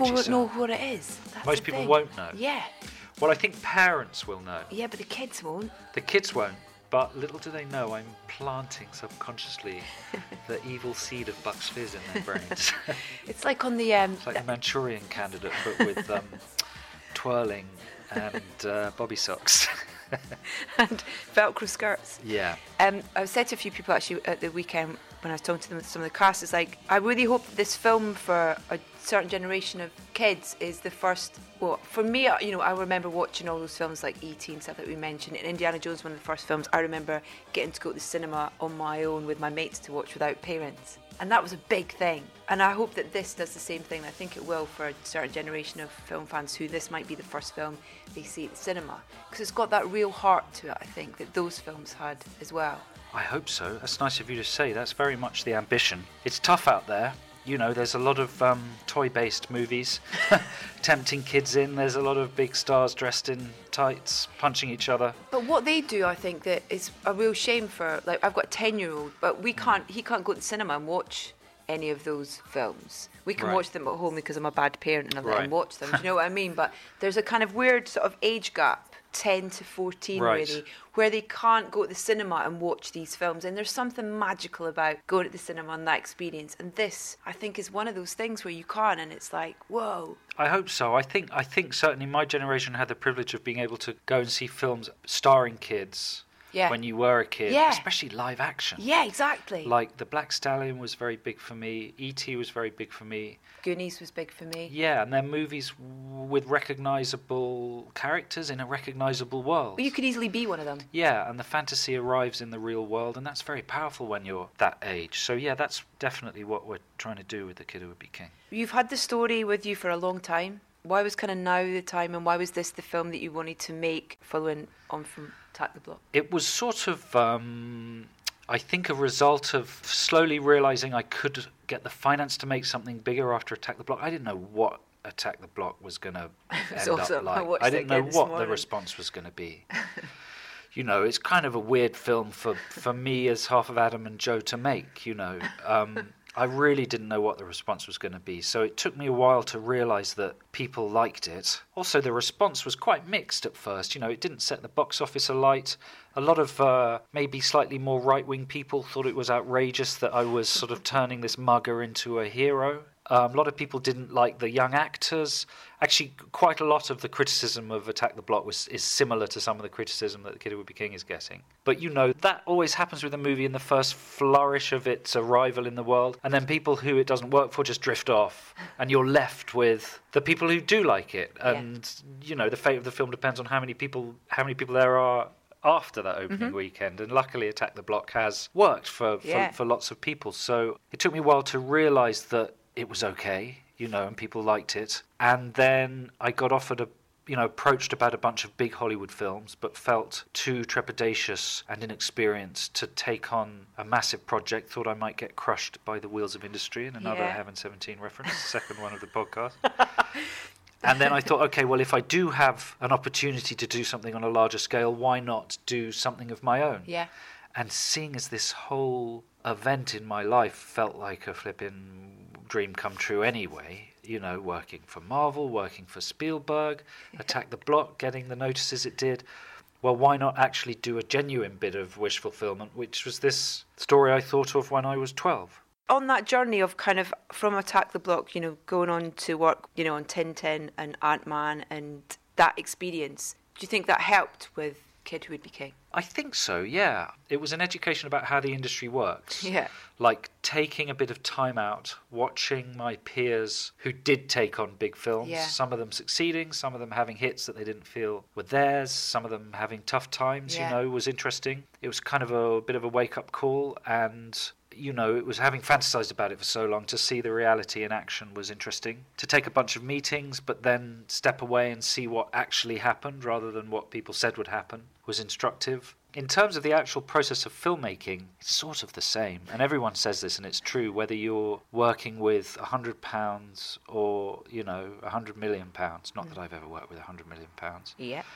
People won't know what it is. That's Most people thing. won't know. Yeah. Well, I think parents will know. Yeah, but the kids won't. The kids won't. But little do they know, I'm planting subconsciously the evil seed of Bucks Fizz in their brains. It's like on the um. It's like the Manchurian candidate, but with um, twirling and uh, bobby socks. and Velcro skirts. yeah. Um, I said to a few people actually at the weekend when I was talking to them, some of the cast, is like, I really hope that this film for a certain generation of kids is the first. Well, for me, uh, you know, I remember watching all those films like E.T. and stuff that we mentioned. And Indiana Jones, one of the first films, I remember getting to go to the cinema on my own with my mates to watch without parents. And that was a big thing. And I hope that this does the same thing. I think it will for a certain generation of film fans who this might be the first film they see at the cinema. Because it's got that real heart to it, I think, that those films had as well. I hope so. That's nice of you to say. That's very much the ambition. It's tough out there. You know, there's a lot of um, toy-based movies tempting kids in. There's a lot of big stars dressed in tights, punching each other. But what they do, I think, that is a real shame for. Like, I've got a ten-year-old, but we can't. He can't go to the cinema and watch any of those films. We can Right. watch them at home because I'm a bad parent and I let Right. him watch them. Do you know what I mean? But there's a kind of weird sort of age gap. 10 to 14 Right. really where they can't go to the cinema and watch these films and there's something magical about going to the cinema and that experience and this i think is one of those things where you can't. and it's like whoa I hope so. I think I think certainly my generation had the privilege of being able to go and see films starring kids Yeah. when you were a kid, Yeah. especially live action. yeah exactly Like the Black Stallion was very big for me. E.T. was very big for me. Goonies was big for me Yeah, and they're movies w- with recognizable characters in a recognizable world. but you could easily be one of them Yeah, and the fantasy arrives in the real world, and that's very powerful when you're that age. So yeah, that's definitely what we're trying to do with the Kid Who Would Be King. You've had the story with you for a long time. Why was kind of now the time, and why was this the film that you wanted to make following on from Attack the Block? It was sort of, um, I think, a result of slowly realizing I could get the finance to make something bigger after Attack the Block. I didn't know what Attack the Block was going to end awesome. I up like. watched I didn't know what the response was going to be. you know, it's kind of a weird film for, for me as half of Adam and Joe to make, you know. Um, I really didn't know what the response was going to be. So it took me a while to realize that people liked it. Also, the response was quite mixed at first. You know, it didn't set the box office alight. A lot of uh, maybe slightly more right wing people thought it was outrageous that I was sort of turning this mugger into a hero. Um, a lot of people didn't like the young actors. Actually, quite a lot of the criticism of Attack the Block was is similar to some of the criticism that The Kid Who Would Be King is getting. But you know that always happens with a movie in the first flourish of its arrival in the world, and then people who it doesn't work for just drift off, and you're left with the people who do like it. And you know the fate of the film depends on how many people how many people there are after that opening Mhm. weekend. And luckily, Attack the Block has worked for, for, Yeah. for lots of people. So it took me a while to realise that it was okay, you know, and people liked it. And then I got offered a you know, approached about a bunch of big Hollywood films, but felt too trepidatious and inexperienced to take on a massive project. Thought I might get crushed by the wheels of industry, and another Yeah. Heaven 17 reference, second one of the podcast. And then I thought, okay, well, if I do have an opportunity to do something on a larger scale, why not do something of my own? Yeah. And seeing as this whole event in my life felt like a flipping dream come true anyway, you know, working for Marvel, working for Spielberg, Attack the Block, getting the notices it did. Well, why not actually do a genuine bit of wish fulfillment, which was this story I thought of when I was 12? on that journey of kind of from Attack the Block, you know, going on to work, you know, on Tintin and Ant Man and that experience, do you think that helped with Kid Who Would Be King? I think so, yeah. It was an education about how the industry works. Yeah. Like taking a bit of time out, watching my peers who did take on big films, Yeah. some of them succeeding, some of them having hits that they didn't feel were theirs, some of them having tough times, Yeah. you know, was interesting. It was kind of a bit of a wake up call and you know, it was having fantasized about it for so long to see the reality in action was interesting. To take a bunch of meetings, but then step away and see what actually happened rather than what people said would happen was instructive. In terms of the actual process of filmmaking, it's sort of the same. And everyone says this, and it's true, whether you're working with a hundred pounds or, you know, a hundred million pounds. Not mm. that I've ever worked with a hundred million pounds. Yet.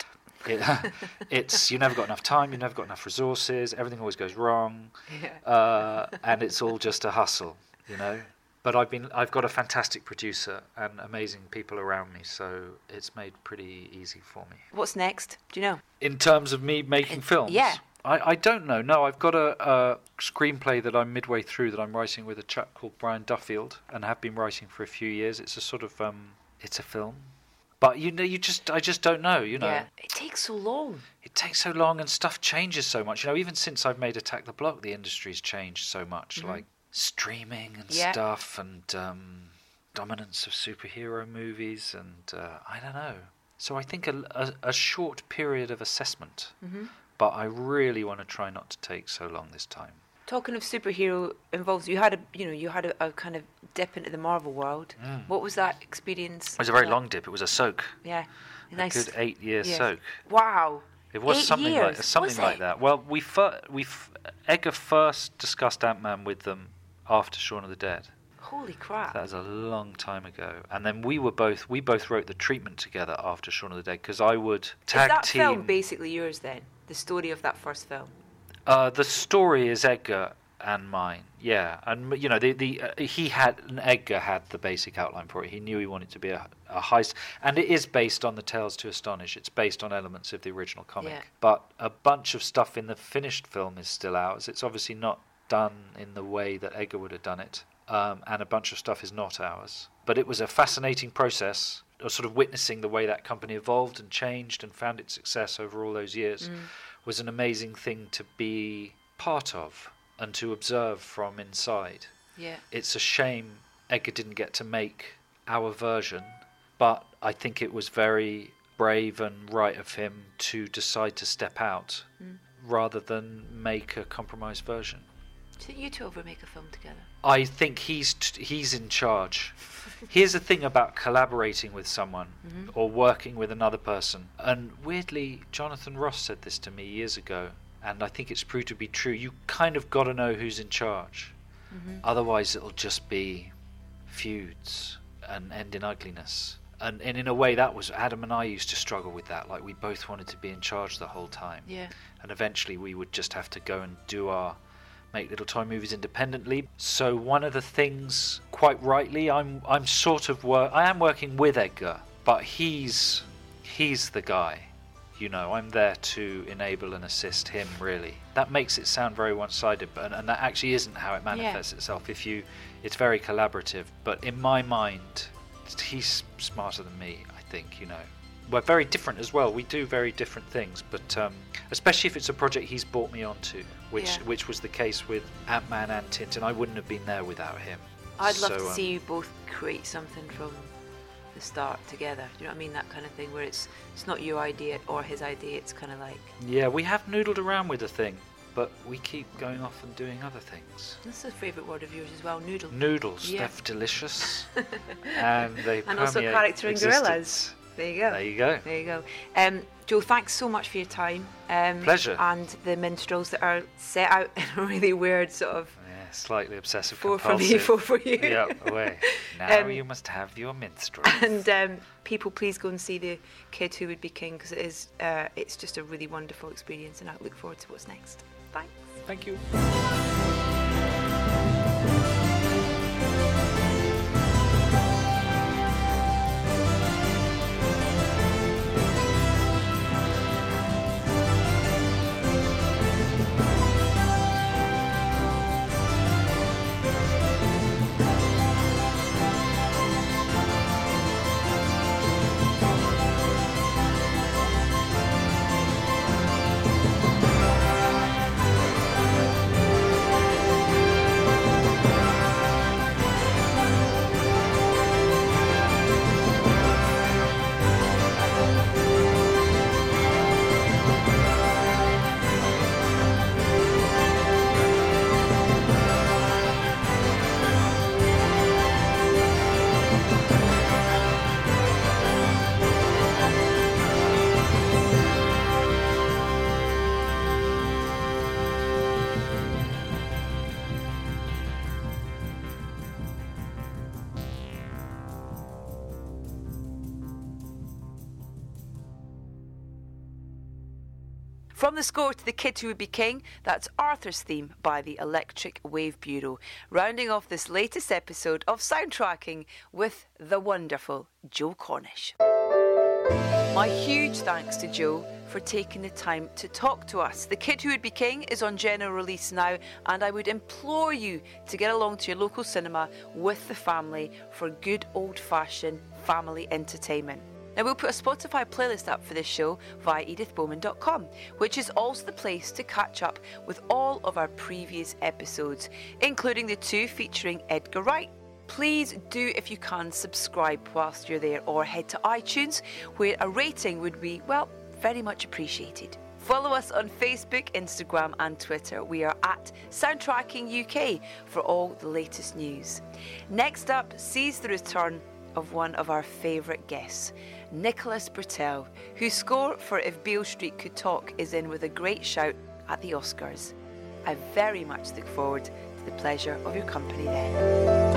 It, it's you never got enough time, you never got enough resources, everything always goes wrong, Yeah. uh, and it's all just a hustle, you know. But I've been I've got a fantastic producer and amazing people around me, so it's made pretty easy for me. What's next? Do you know? In terms of me making films, yeah. I, I don't know. No, I've got a, a screenplay that I'm midway through that I'm writing with a chap called Brian Duffield, and have been writing for a few years. It's a sort of um, it's a film, but you know, you just I just don't know. You know, Yeah. It takes so long. it takes so long and stuff changes so much. You know, even since I've made Attack the Block, the industry's changed so much. Mhm. Like streaming and Yeah. stuff, and um, dominance of superhero movies, and uh, I don't know. So I think a, a, a short period of assessment, Mhm. but I really want to try not to take so long this time. Talking of superhero involves, you had a, you know, you had a, a kind of dip into the Marvel world. Mm. What was that experience? It was a very like? long dip. It was a soak, Yeah. a Nice. good eight-year Yeah. soak. Wow. It was Eight something years, like something like that. Well, we fir- we f- Edgar first discussed Ant Man with them after Shaun of the Dead. Holy crap. That was a long time ago. And then we were both we both wrote the treatment together after Shaun of the Dead because I would tag Is that team. film basically yours then? The story of that first film? Uh, the story is Edgar and mine. Yeah, and you know the the uh, he had and Edgar had the basic outline for it. He knew he wanted to be a, a heist, and it is based on the Tales to Astonish. It's based on elements of the original comic, Yeah. but a bunch of stuff in the finished film is still ours. It's obviously not done in the way that Edgar would have done it, um, and a bunch of stuff is not ours. But it was a fascinating process of sort of witnessing the way that company evolved and changed and found its success over all those years Mm. Was an amazing thing to be part of and to observe from inside. Yeah. It's a shame Edgar didn't get to make our version, but I think it was very brave and right of him to decide to step out Mm. rather than make a compromised version. Do you think you two ever make a film together? I think he's t- he's in charge. Here's the thing about collaborating with someone Mhm. or working with another person. And weirdly, Jonathan Ross said this to me years ago, and I think it's proved to be true. You kind of got to know who's in charge. Mhm. Otherwise, it'll just be feuds and end in ugliness. And, and in a way, that was Adam and I used to struggle with that. Like we both wanted to be in charge the whole time Yeah. and eventually we would just have to go and do our make little toy movies independently. So one of the things, quite rightly, I'm I'm sort of work. I am working with Edgar, but he's he's the guy. You know, I'm there to enable and assist him. Really, that makes it sound very one-sided, but and that actually isn't how it manifests itself. If you, it's very collaborative. But in my mind, he's smarter than me. I think you know. We're very different as well. We do very different things, but um, especially if it's a project he's brought me onto, which Yeah. which was the case with Ant Man and Tintin. I wouldn't have been there without him. I'd love So, to um, see you both create something from the start together. Do you know what I mean? That kind of thing where it's it's not your idea or his idea. It's kind of like Yeah, we have noodled around with the thing, but we keep going off and doing other things. that's a favourite word of yours as well. Noodle. Noodles, Yeah. they're delicious, and they and also character in Gorillaz. There you go. There you go. There you go. Um, Joe, thanks so much for your time. Um, Pleasure. And the minstrels that are set out in a really weird sort of Yeah, slightly obsessive four for compulsive. me, four for you. yeah, away. Now Um, you must have your minstrel. And um, people, please go and see the kid who would be king because it is. Uh, it's just a really wonderful experience, and I look forward to what's next. Thanks. Thank you. From the score to The Kid Who Would Be King, that's Arthur's theme by the Electric Wave Bureau, rounding off this latest episode of Soundtracking with the wonderful Joe Cornish. My huge thanks to Joe for taking the time to talk to us. The Kid Who Would Be King is on general release now, and I would implore you to get along to your local cinema with the family for good old fashioned family entertainment. Now, we'll put a Spotify playlist up for this show via edithbowman.com, which is also the place to catch up with all of our previous episodes, including the two featuring Edgar Wright. Please do, if you can, subscribe whilst you're there or head to iTunes, where a rating would be, well, very much appreciated. Follow us on Facebook, Instagram, and Twitter. We are at Soundtracking UK for all the latest news. Next up, sees the return of one of our favourite guests, Nicholas Britell, whose score for If Beale Street Could Talk is in with a great shout at the Oscars. I very much look forward to the pleasure of your company then.